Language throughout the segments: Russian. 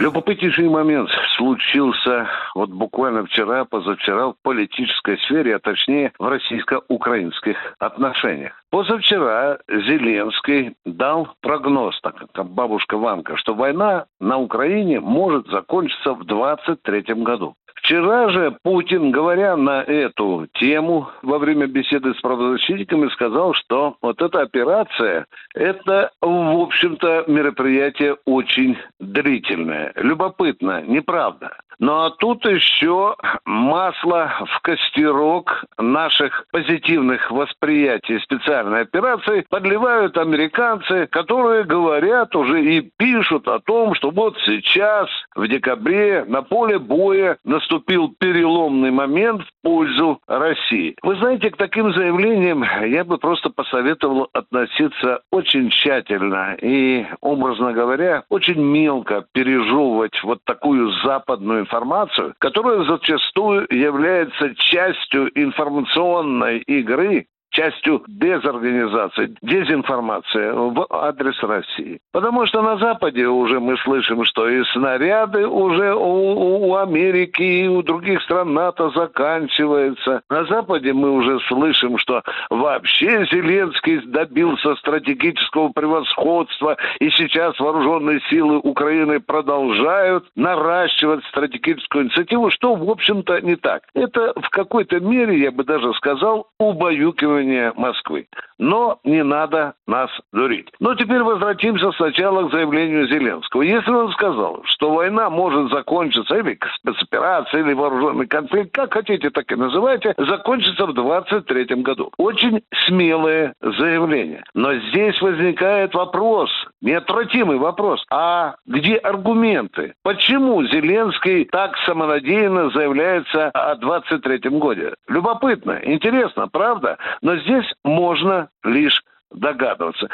Любопытнейший момент случился вот буквально вчера, позавчера в политической сфере, а точнее в российско-украинских отношениях. Позавчера Зеленский дал прогноз, так как бабушка Ванка, что война на Украине может закончиться в 2023 году. Вчера же Путин, говоря на эту тему во время беседы с правозащитниками, сказал, что вот эта операция, это, в общем-то, мероприятие очень длительное. Любопытно, неправда. Ну а тут еще масло в костерок наших позитивных восприятий специальной операции подливают американцы, которые говорят уже и пишут о том, что вот сейчас, в декабре, на поле боя наступил переломный момент пользу России. Вы знаете, к таким заявлениям я бы просто посоветовал относиться очень тщательно и, образно говоря, очень мелко пережевывать вот такую западную информацию, которая зачастую является частью информационной игры частью дезорганизации, дезинформации в адрес России. Потому что на Западе уже мы слышим, что и снаряды уже у, у Америки и у других стран НАТО заканчиваются. На Западе мы уже слышим, что вообще Зеленский добился стратегического превосходства, и сейчас вооруженные силы Украины продолжают наращивать стратегическую инициативу, что, в общем-то, не так. Это в какой-то мере, я бы даже сказал, убаюкивание требования Москвы. Но не надо нас дурить. Но теперь возвратимся сначала к заявлению Зеленского. Если он сказал, что война может закончиться или спецоперация, или вооруженный конфликт, как хотите, так и называйте, закончится в 23 году. Очень смелое заявление. Но здесь возникает вопрос, неотвратимый вопрос. А где аргументы? Почему Зеленский так самонадеянно заявляется о 23 годе? Любопытно, интересно, правда? Но здесь можно лишь догадываться.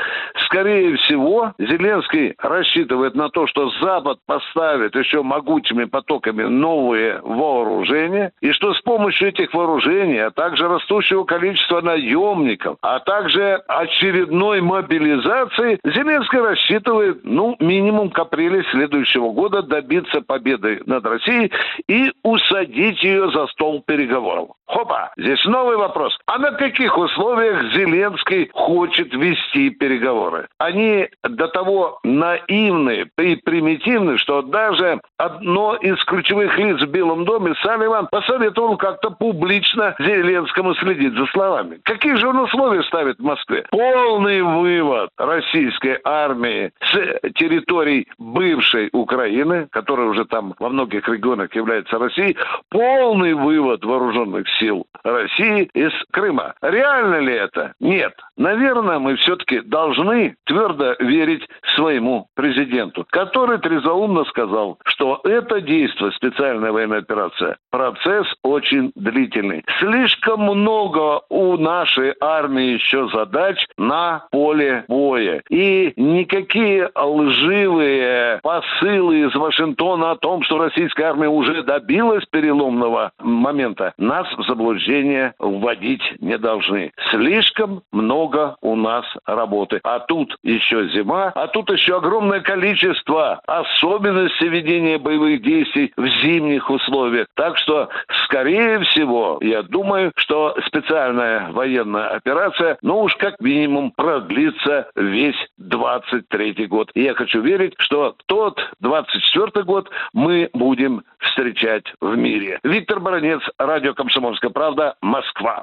Скорее всего, Зеленский рассчитывает на то, что Запад поставит еще могучими потоками новые вооружения, и что с помощью этих вооружений, а также растущего количества наемников, а также очередной мобилизации, Зеленский рассчитывает, ну, минимум к апреле следующего года добиться победы над Россией и усадить ее за стол переговоров. Хопа, здесь новый вопрос. А на каких условиях Зеленский хочет будет вести переговоры. Они до того наивны и примитивны, что даже одно из ключевых лиц в Белом доме, Салливан, посоветовал как-то публично Зеленскому следить за словами. Какие же он условия ставит в Москве? Полный вывод российской армии с территорий бывшей Украины, которая уже там во многих регионах является Россией, полный вывод вооруженных сил России из Крыма. Реально ли это? Нет. Наверное, мы все-таки должны твердо верить своему президенту, который трезоумно сказал, что это действие, специальная военная операция, процесс очень длительный. Слишком много у нашей армии еще задач на поле боя. И никакие лживые посылы из Вашингтона о том, что российская армия уже добилась переломного момента, нас в заблуждение вводить не должны. Слишком много у нас работы. А тут еще зима, а тут еще огромное количество особенностей ведения боевых действий в зимних условиях. Так что, скорее всего, я думаю, что специальная военная операция, ну уж как минимум продлится весь 23 год. И я хочу верить, что тот 24 год мы будем встречать в мире. Виктор Баранец, Радио «Комсомольская правда», Москва.